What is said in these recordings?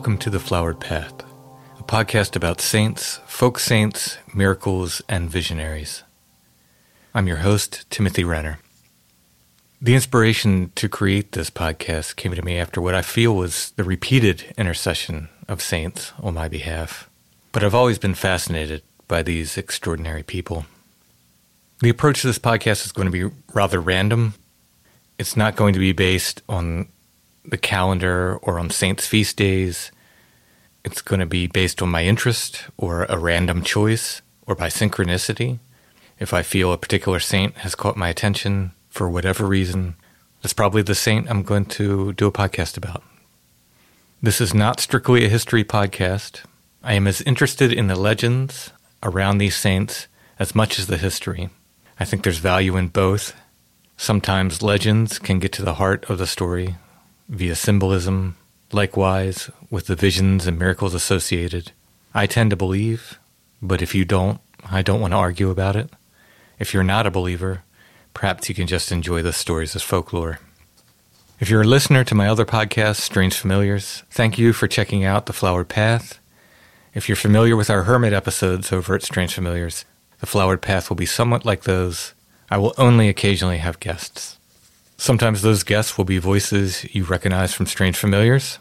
Welcome to The Flowered Path, a podcast about saints, folk saints, miracles, and visionaries. I'm your host, Timothy Renner. The inspiration to create this podcast came to me after what I feel was the repeated intercession of saints on my behalf. But I've always been fascinated by these extraordinary people. The approach to this podcast is going to be rather random. It's not going to be based on the calendar or on saints' feast days. It's going to be based on my interest or a random choice or by synchronicity. If I feel a particular saint has caught my attention for whatever reason, that's probably the saint I'm going to do a podcast about. This is not strictly a history podcast. I am as interested in the legends around these saints as much as the history. I think there's value in both. Sometimes legends can get to the heart of the story via symbolism, likewise with the visions and miracles associated. I tend to believe, but if you don't, I don't want to argue about it. If you're not a believer, perhaps you can just enjoy the stories as folklore. If you're a listener to my other podcast, Strange Familiars, thank you for checking out The Flowered Path. If you're familiar with our Hermit episodes over at Strange Familiars, The Flowered Path will be somewhat like those. I will only occasionally have guests. Sometimes those guests will be voices you recognize from Strange Familiars.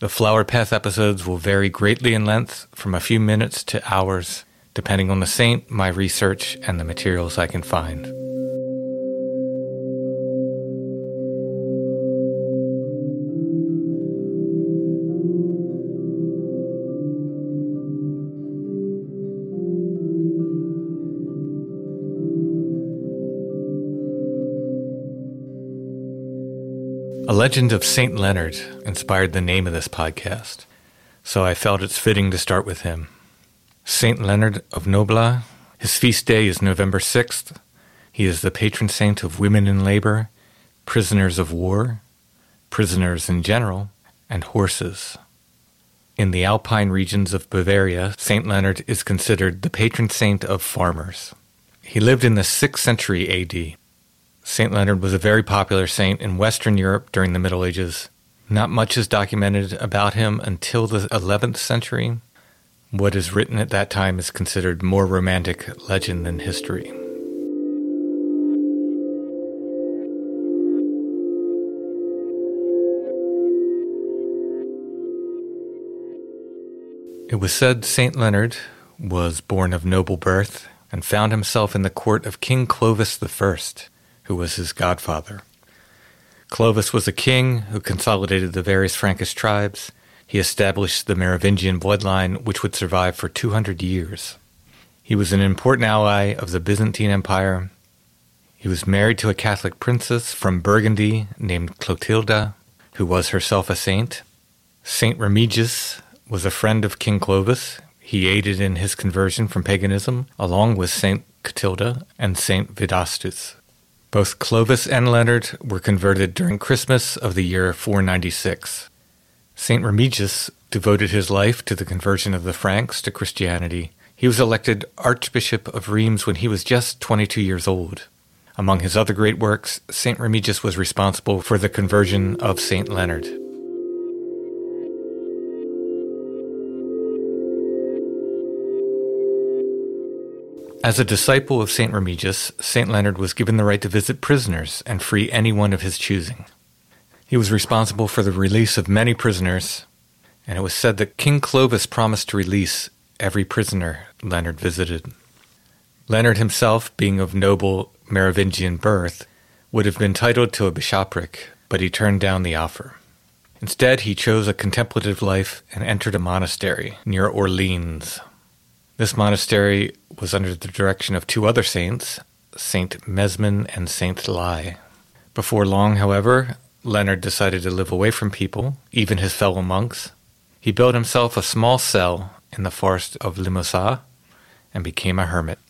The Flower Path episodes will vary greatly in length, from a few minutes to hours, depending on the saint, my research, and the materials I can find. A legend of St. Leonard inspired the name of this podcast, so I felt it's fitting to start with him. St. Leonard of Noblac, his feast day is November 6th. He is the patron saint of women in labor, prisoners of war, prisoners in general, and horses. In the alpine regions of Bavaria, St. Leonard is considered the patron saint of farmers. He lived in the 6th century AD. St. Leonard was a very popular saint in Western Europe during the Middle Ages. Not much is documented about him until the 11th century. What is written at that time is considered more romantic legend than history. It was said St. Leonard was born of noble birth and found himself in the court of King Clovis I who was his godfather. Clovis was a king who consolidated the various Frankish tribes. He established the Merovingian bloodline, which would survive for 200 years. He was an important ally of the Byzantine Empire. He was married to a Catholic princess from Burgundy named Clotilda, who was herself a saint. Saint Remigius was a friend of King Clovis. He aided in his conversion from paganism, along with Saint Clotilda and Saint Vedastus. Both Clovis and Leonard were converted during Christmas of the year 496. St. Remigius devoted his life to the conversion of the Franks to Christianity. He was elected Archbishop of Reims when he was just 22 years old. Among his other great works, St. Remigius was responsible for the conversion of St. Leonard. As a disciple of St. Remigius, St. Leonard was given the right to visit prisoners and free anyone of his choosing. He was responsible for the release of many prisoners, and it was said that King Clovis promised to release every prisoner Leonard visited. Leonard himself, being of noble Merovingian birth, would have been titled to a bishopric, but he turned down the offer. Instead, he chose a contemplative life and entered a monastery near Orleans. This monastery was under the direction of two other saints, Saint Mesmin and Saint Lai. Before long, however, Leonard decided to live away from people, even his fellow monks. He built himself a small cell in the forest of Limousin and became a hermit.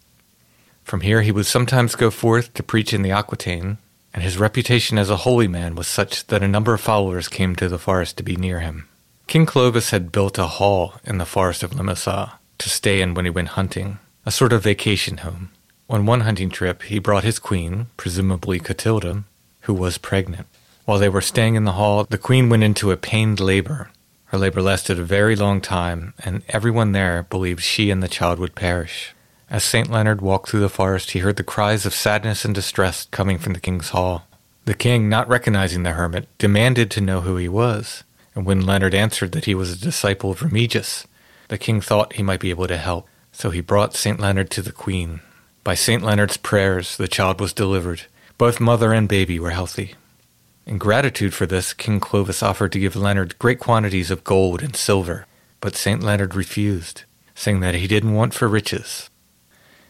From here he would sometimes go forth to preach in the Aquitaine, and his reputation as a holy man was such that a number of followers came to the forest to be near him. King Clovis had built a hall in the forest of Limousin to stay in when he went hunting, a sort of vacation home. On one hunting trip, he brought his queen, presumably Clotilda, who was pregnant. While they were staying in the hall, the queen went into a pained labor. Her labor lasted a very long time, and everyone there believed she and the child would perish. As St. Leonard walked through the forest, he heard the cries of sadness and distress coming from the king's hall. The king, not recognizing the hermit, demanded to know who he was, and when Leonard answered that he was a disciple of Remigius, the king thought he might be able to help, so he brought St. Leonard to the queen. By St. Leonard's prayers, the child was delivered. Both mother and baby were healthy. In gratitude for this, King Clovis offered to give Leonard great quantities of gold and silver, but St. Leonard refused, saying that he didn't want for riches.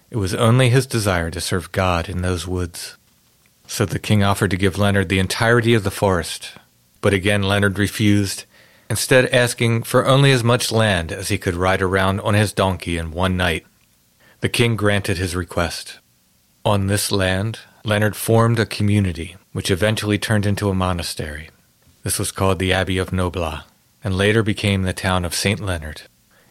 It was only his desire to serve God in those woods. So the king offered to give Leonard the entirety of the forest, but again Leonard refused instead asking for only as much land as he could ride around on his donkey in one night. The king granted his request. On this land, Leonard formed a community, which eventually turned into a monastery. This was called the Abbey of Noblac, and later became the town of St. Leonard.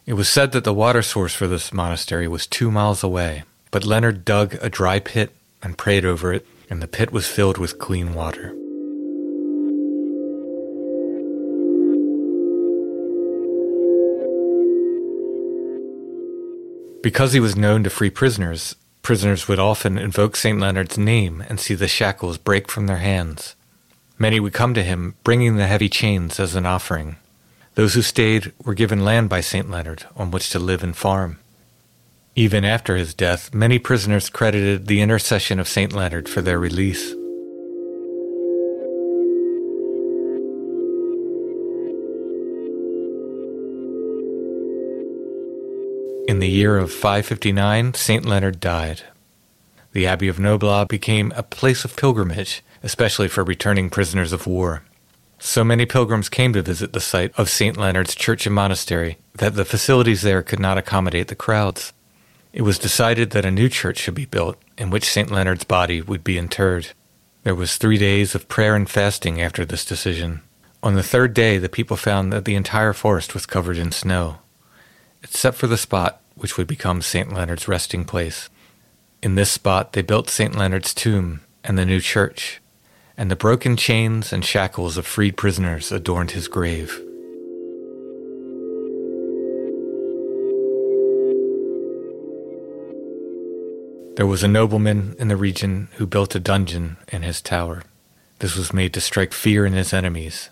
It was said that the water source for this monastery was two miles away, but Leonard dug a dry pit and prayed over it, and the pit was filled with clean water. Because he was known to free prisoners, prisoners would often invoke St. Leonard's name and see the shackles break from their hands. Many would come to him, bringing the heavy chains as an offering. Those who stayed were given land by St. Leonard on which to live and farm. Even after his death, many prisoners credited the intercession of St. Leonard for their release. In the year of 559, St. Leonard died. The Abbey of Noblat became a place of pilgrimage, especially for returning prisoners of war. So many pilgrims came to visit the site of St. Leonard's church and monastery that the facilities there could not accommodate the crowds. It was decided that a new church should be built in which St. Leonard's body would be interred. There was three days of prayer and fasting after this decision. On the third day, the people found that the entire forest was covered in snow except for the spot which would become St. Leonard's resting place. In this spot they built St. Leonard's tomb and the new church, and the broken chains and shackles of freed prisoners adorned his grave. There was a nobleman in the region who built a dungeon in his tower. This was made to strike fear in his enemies.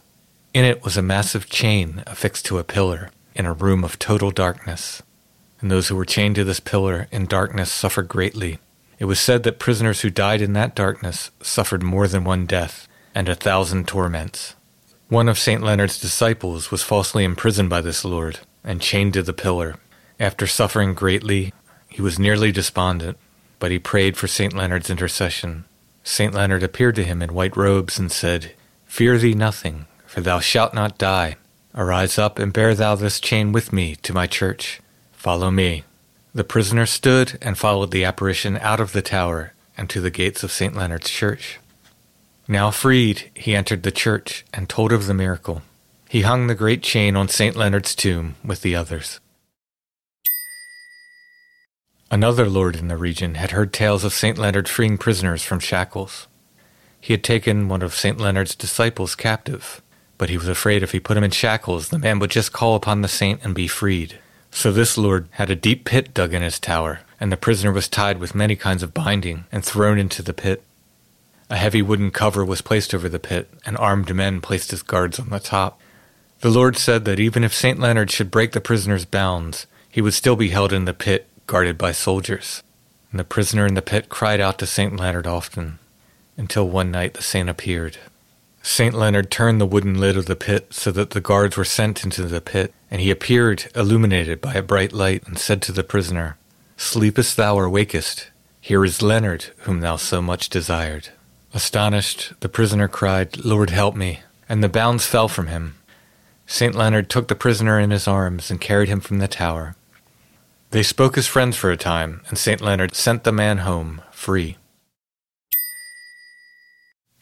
In it was a massive chain affixed to a pillar, in a room of total darkness. And those who were chained to this pillar in darkness suffered greatly. It was said that prisoners who died in that darkness suffered more than one death and a thousand torments. One of St. Leonard's disciples was falsely imprisoned by this lord and chained to the pillar. After suffering greatly, he was nearly despondent, but he prayed for St. Leonard's intercession. St. Leonard appeared to him in white robes and said, Fear thee nothing, for thou shalt not die. Arise up and bear thou this chain with me to my church. Follow me. The prisoner stood and followed the apparition out of the tower and to the gates of St. Leonard's church. Now freed, he entered the church and told of the miracle. He hung the great chain on St. Leonard's tomb with the others. Another lord in the region had heard tales of St. Leonard freeing prisoners from shackles. He had taken one of St. Leonard's disciples captive, but he was afraid if he put him in shackles, the man would just call upon the saint and be freed. So this lord had a deep pit dug in his tower, and the prisoner was tied with many kinds of binding and thrown into the pit. A heavy wooden cover was placed over the pit, and armed men placed as guards on the top. The Lord said that even if St. Leonard should break the prisoner's bounds, he would still be held in the pit, guarded by soldiers. And the prisoner in the pit cried out to St. Leonard often, until one night the saint appeared. St. Leonard turned the wooden lid of the pit so that the guards were sent into the pit, and he appeared illuminated by a bright light, and said to the prisoner, Sleepest thou or wakest? Here is Leonard, whom thou so much desired. Astonished, the prisoner cried, Lord, help me, and the bounds fell from him. St. Leonard took the prisoner in his arms and carried him from the tower. They spoke as friends for a time, and St. Leonard sent the man home free.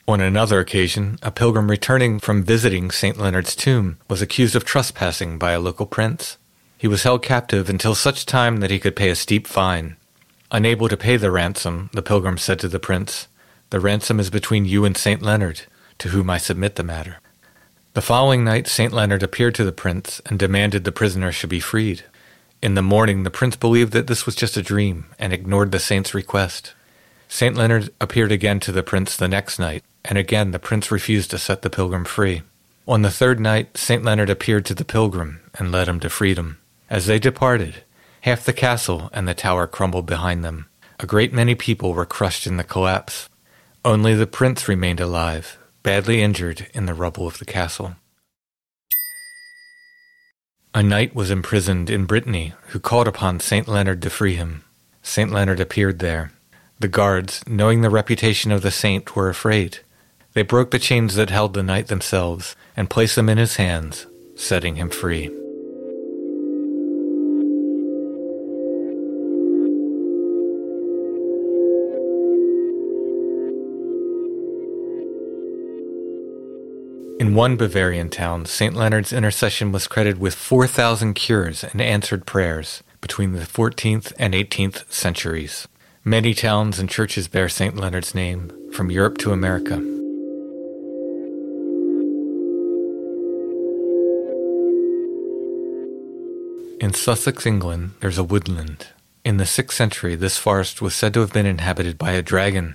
On another occasion, a pilgrim returning from visiting St. Leonard's tomb was accused of trespassing by a local prince. He was held captive until such time that he could pay a steep fine. Unable to pay the ransom, the pilgrim said to the prince, The ransom is between you and St. Leonard, to whom I submit the matter. The following night, St. Leonard appeared to the prince and demanded the prisoner should be freed. In the morning, the prince believed that this was just a dream and ignored the saint's request. St. Leonard appeared again to the prince the next night and again the prince refused to set the pilgrim free. On the third night, St. Leonard appeared to the pilgrim and led him to freedom. As they departed, half the castle and the tower crumbled behind them. A great many people were crushed in the collapse. Only the prince remained alive, badly injured in the rubble of the castle. A knight was imprisoned in Brittany who called upon St. Leonard to free him. St. Leonard appeared there. The guards, knowing the reputation of the saint, were afraid. They broke the chains that held the knight themselves and placed them in his hands, setting him free. In one Bavarian town, St. Leonard's intercession was credited with 4,000 cures and answered prayers between the 14th and 18th centuries. Many towns and churches bear St. Leonard's name, from Europe to America. In Sussex, England, there's a woodland. In the 6th century, this forest was said to have been inhabited by a dragon.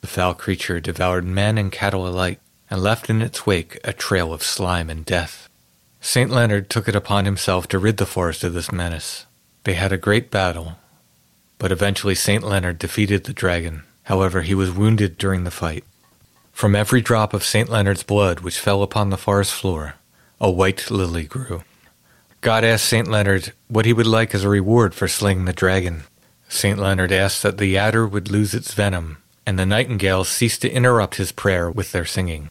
The foul creature devoured men and cattle alike and left in its wake a trail of slime and death. St. Leonard took it upon himself to rid the forest of this menace. They had a great battle, but eventually St. Leonard defeated the dragon. However, he was wounded during the fight. From every drop of St. Leonard's blood which fell upon the forest floor, a white lily grew. God asked St. Leonard what he would like as a reward for slaying the dragon. St. Leonard asked that the adder would lose its venom, and the nightingales cease to interrupt his prayer with their singing.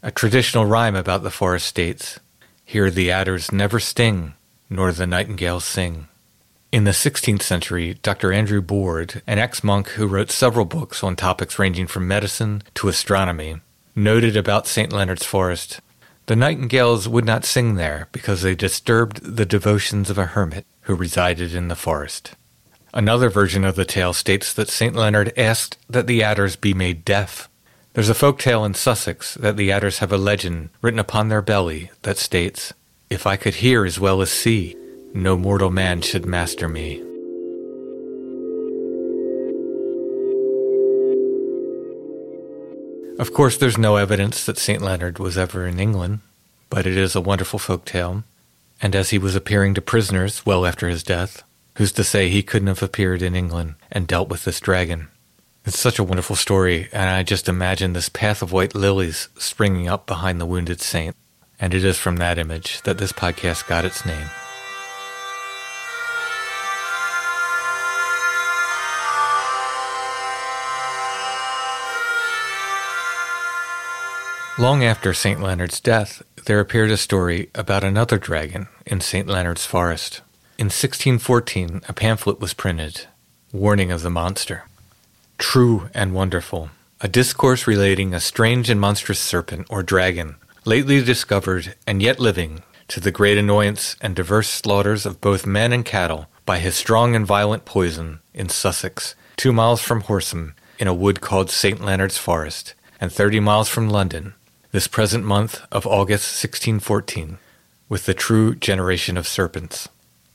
A traditional rhyme about the forest states Here the adders never sting, nor the nightingales sing. In the 16th century, Dr. Andrew Boorde, an ex monk who wrote several books on topics ranging from medicine to astronomy, noted about St. Leonard's Forest the nightingales would not sing there because they disturbed the devotions of a hermit who resided in the forest. Another version of the tale states that St. Leonard asked that the adders be made deaf. There's a folk tale in Sussex that the adders have a legend written upon their belly that states, If I could hear as well as see, no mortal man should master me. Of course, there's no evidence that St. Leonard was ever in England, but it is a wonderful folk tale. And as he was appearing to prisoners well after his death, who's to say he couldn't have appeared in England and dealt with this dragon? It's such a wonderful story, and I just imagine this path of white lilies springing up behind the wounded saint. And it is from that image that this podcast got its name. Long after St. Leonard's death, there appeared a story about another dragon in St. Leonard's forest. In 1614, a pamphlet was printed, warning of the monster. True and wonderful, a discourse relating a strange and monstrous serpent or dragon, lately discovered and yet living, to the great annoyance and diverse slaughters of both men and cattle, by his strong and violent poison in Sussex, two miles from Horsham, in a wood called St. Leonard's Forest, and thirty miles from London, this present month of August 1614, with the true generation of serpents.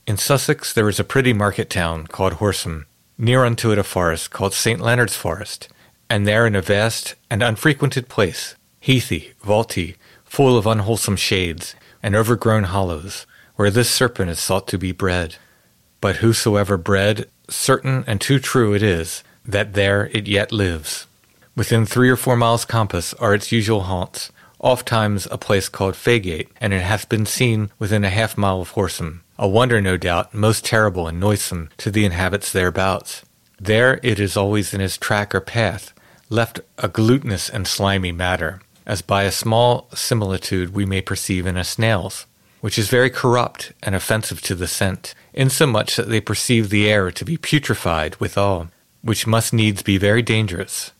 In Sussex there is a pretty market town called Horsham, near unto it a forest called St. Leonard's Forest, and there in a vast and unfrequented place, heathy, vaulty, full of unwholesome shades, and overgrown hollows, where this serpent is thought to be bred. But whosoever bred, certain and too true it is, that there it yet lives. Within three or four miles compass are its usual haunts, oft times a place called Faygate, and it hath been seen within a half mile of Horsham, a wonder no doubt most terrible and noisome to the inhabitants thereabouts. There it is always in its track or path, left a glutinous and slimy matter, as by a small similitude we may perceive in a snail's, which is very corrupt and offensive to the scent, insomuch that they perceive the air to be putrefied withal, which must needs be very dangerous.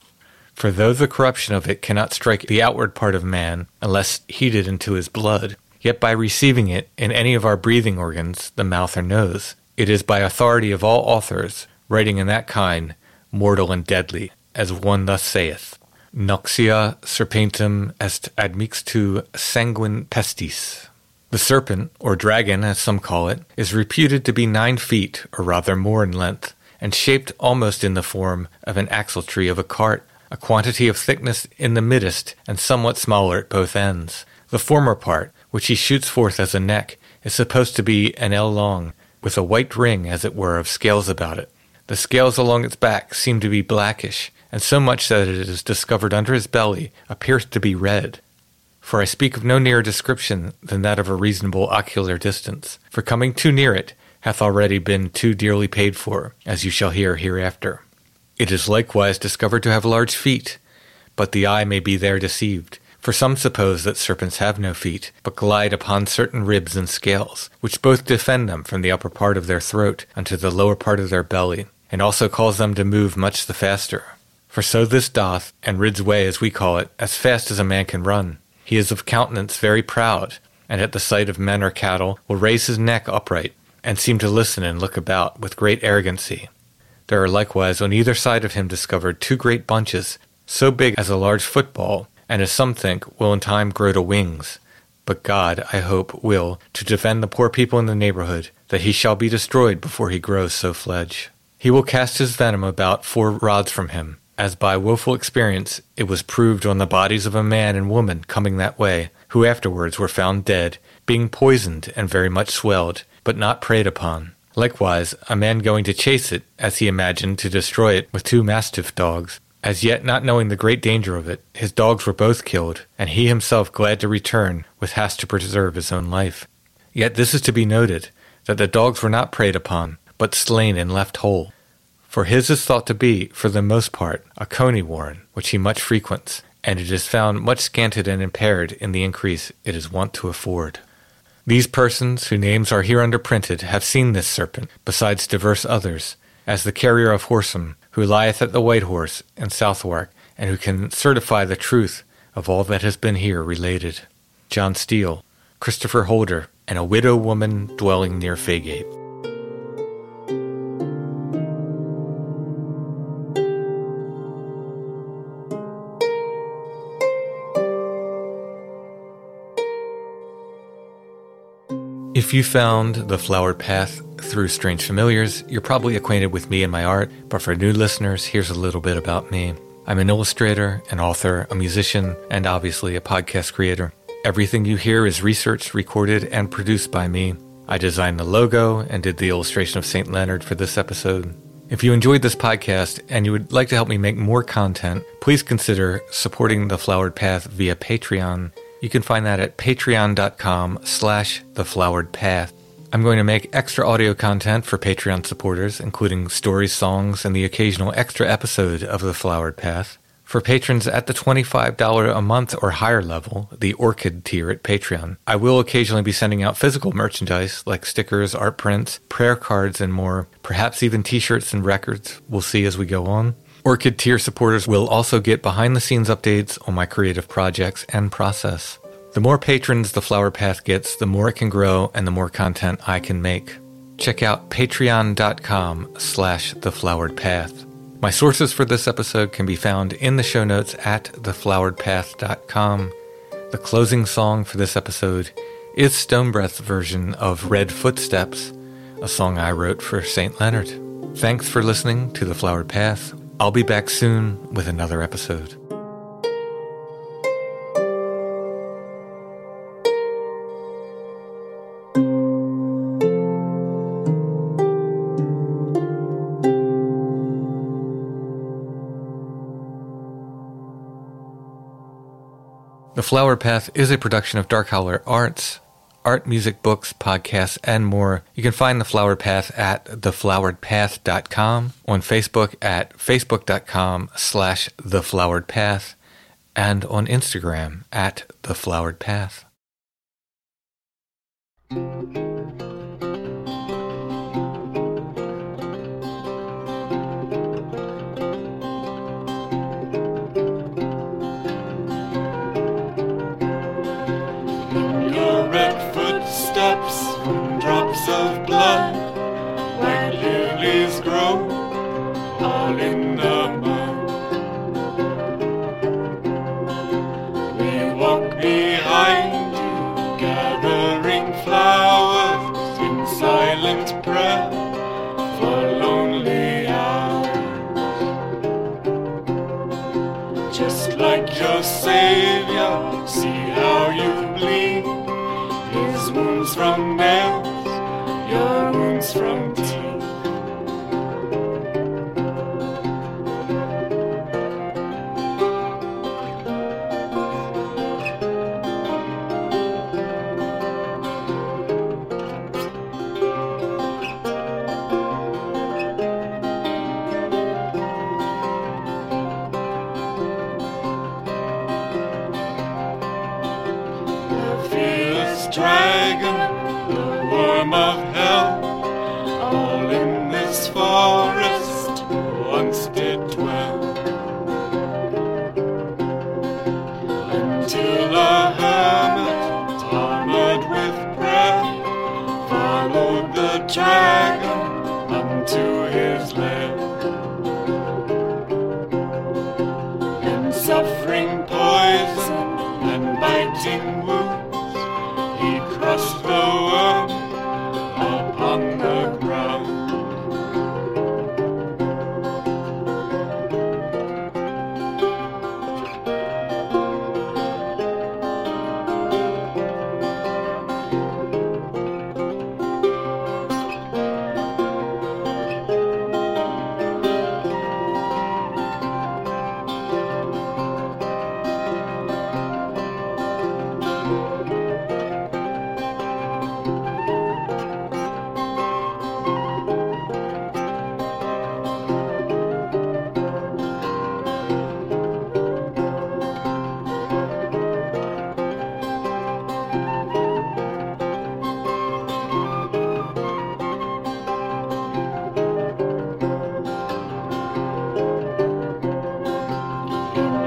For though the corruption of it cannot strike the outward part of man, unless heated into his blood, yet by receiving it in any of our breathing organs, the mouth or nose, it is by authority of all authors, writing in that kind, mortal and deadly, as one thus saith, Noxia serpentem est admixtu sanguine pestis. The serpent, or dragon as some call it, is reputed to be nine feet, or rather more in length, and shaped almost in the form of an axle tree of a cart, a quantity of thickness in the middest and somewhat smaller at both ends. The former part, which he shoots forth as a neck, is supposed to be an ell long, with a white ring, as it were, of scales about it. The scales along its back seem to be blackish, and so much that it is discovered under his belly appears to be red. For I speak of no nearer description than that of a reasonable ocular distance, for coming too near it hath already been too dearly paid for, as you shall hear hereafter. It is likewise discovered to have large feet, but the eye may be there deceived, for some suppose that serpents have no feet, but glide upon certain ribs and scales, which both defend them from the upper part of their throat unto the lower part of their belly, and also cause them to move much the faster. For so this doth, and rids way, as we call it, as fast as a man can run. He is of countenance very proud, and at the sight of men or cattle will raise his neck upright, and seem to listen and look about with great arrogancy. There are likewise on either side of him discovered two great bunches, so big as a large football, and as some think will in time grow to wings. But God, I hope, will, to defend the poor people in the neighborhood, that he shall be destroyed before he grows so fledge. He will cast his venom about four rods from him, as by woeful experience it was proved on the bodies of a man and woman coming that way, who afterwards were found dead, being poisoned and very much swelled, but not preyed upon. Likewise, a man going to chase it, as he imagined, to destroy it with two mastiff dogs. As yet not knowing the great danger of it, his dogs were both killed, and he himself glad to return, with haste to preserve his own life. Yet this is to be noted, that the dogs were not preyed upon, but slain and left whole for his is thought to be, for the most part, a coney warren, which he much frequents, and it is found much scanted and impaired in the increase it is wont to afford. These persons, whose names are hereunder printed, have seen this serpent, besides divers others, as the carrier of Horsham, who lieth at the White Horse in Southwark, and who can certify the truth of all that has been here related. John Steele, Christopher Holder, and a widow woman dwelling near Faygate. If you found The Flowered Path through Strange Familiars, you're probably acquainted with me and my art, but for new listeners, here's a little bit about me. I'm an illustrator, an author, a musician, and obviously a podcast creator. Everything you hear is researched, recorded, and produced by me. I designed the logo and did the illustration of St. Leonard for this episode. If you enjoyed this podcast and you would like to help me make more content, please consider supporting The Flowered Path via Patreon you can find that at patreon.com slash the flowered path. I'm going to make extra audio content for Patreon supporters, including stories, songs, and the occasional extra episode of The Flowered Path. For patrons at the $25 a month or higher level, the Orchid tier at Patreon, I will occasionally be sending out physical merchandise like stickers, art prints, prayer cards, and more, perhaps even t shirts and records. We'll see as we go on. Orchid tier supporters will also get behind the scenes updates on my creative projects and process. The more patrons the Flower Path gets, the more it can grow and the more content I can make. check out patreon.com slash the flowered path. My sources for this episode can be found in the show notes at thefloweredpath.com. The closing song for this episode is Stonebreath's version of Red Footsteps, a song I wrote for St. Leonard. Thanks for listening to The Flowered Path. I'll be back soon with another episode. The Flower Path is a production of Dark Howler Arts, art, music, books, podcasts, and more. You can find The Flower Path at thefloweredpath.com, on Facebook at facebook.com slash thefloweredpath, and on Instagram at thefloweredpath. Drops of blood,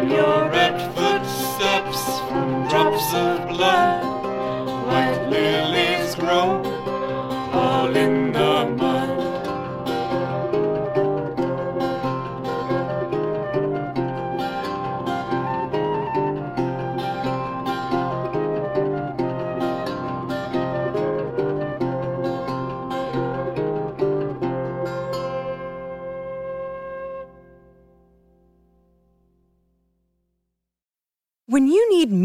Your red footsteps drops of blood,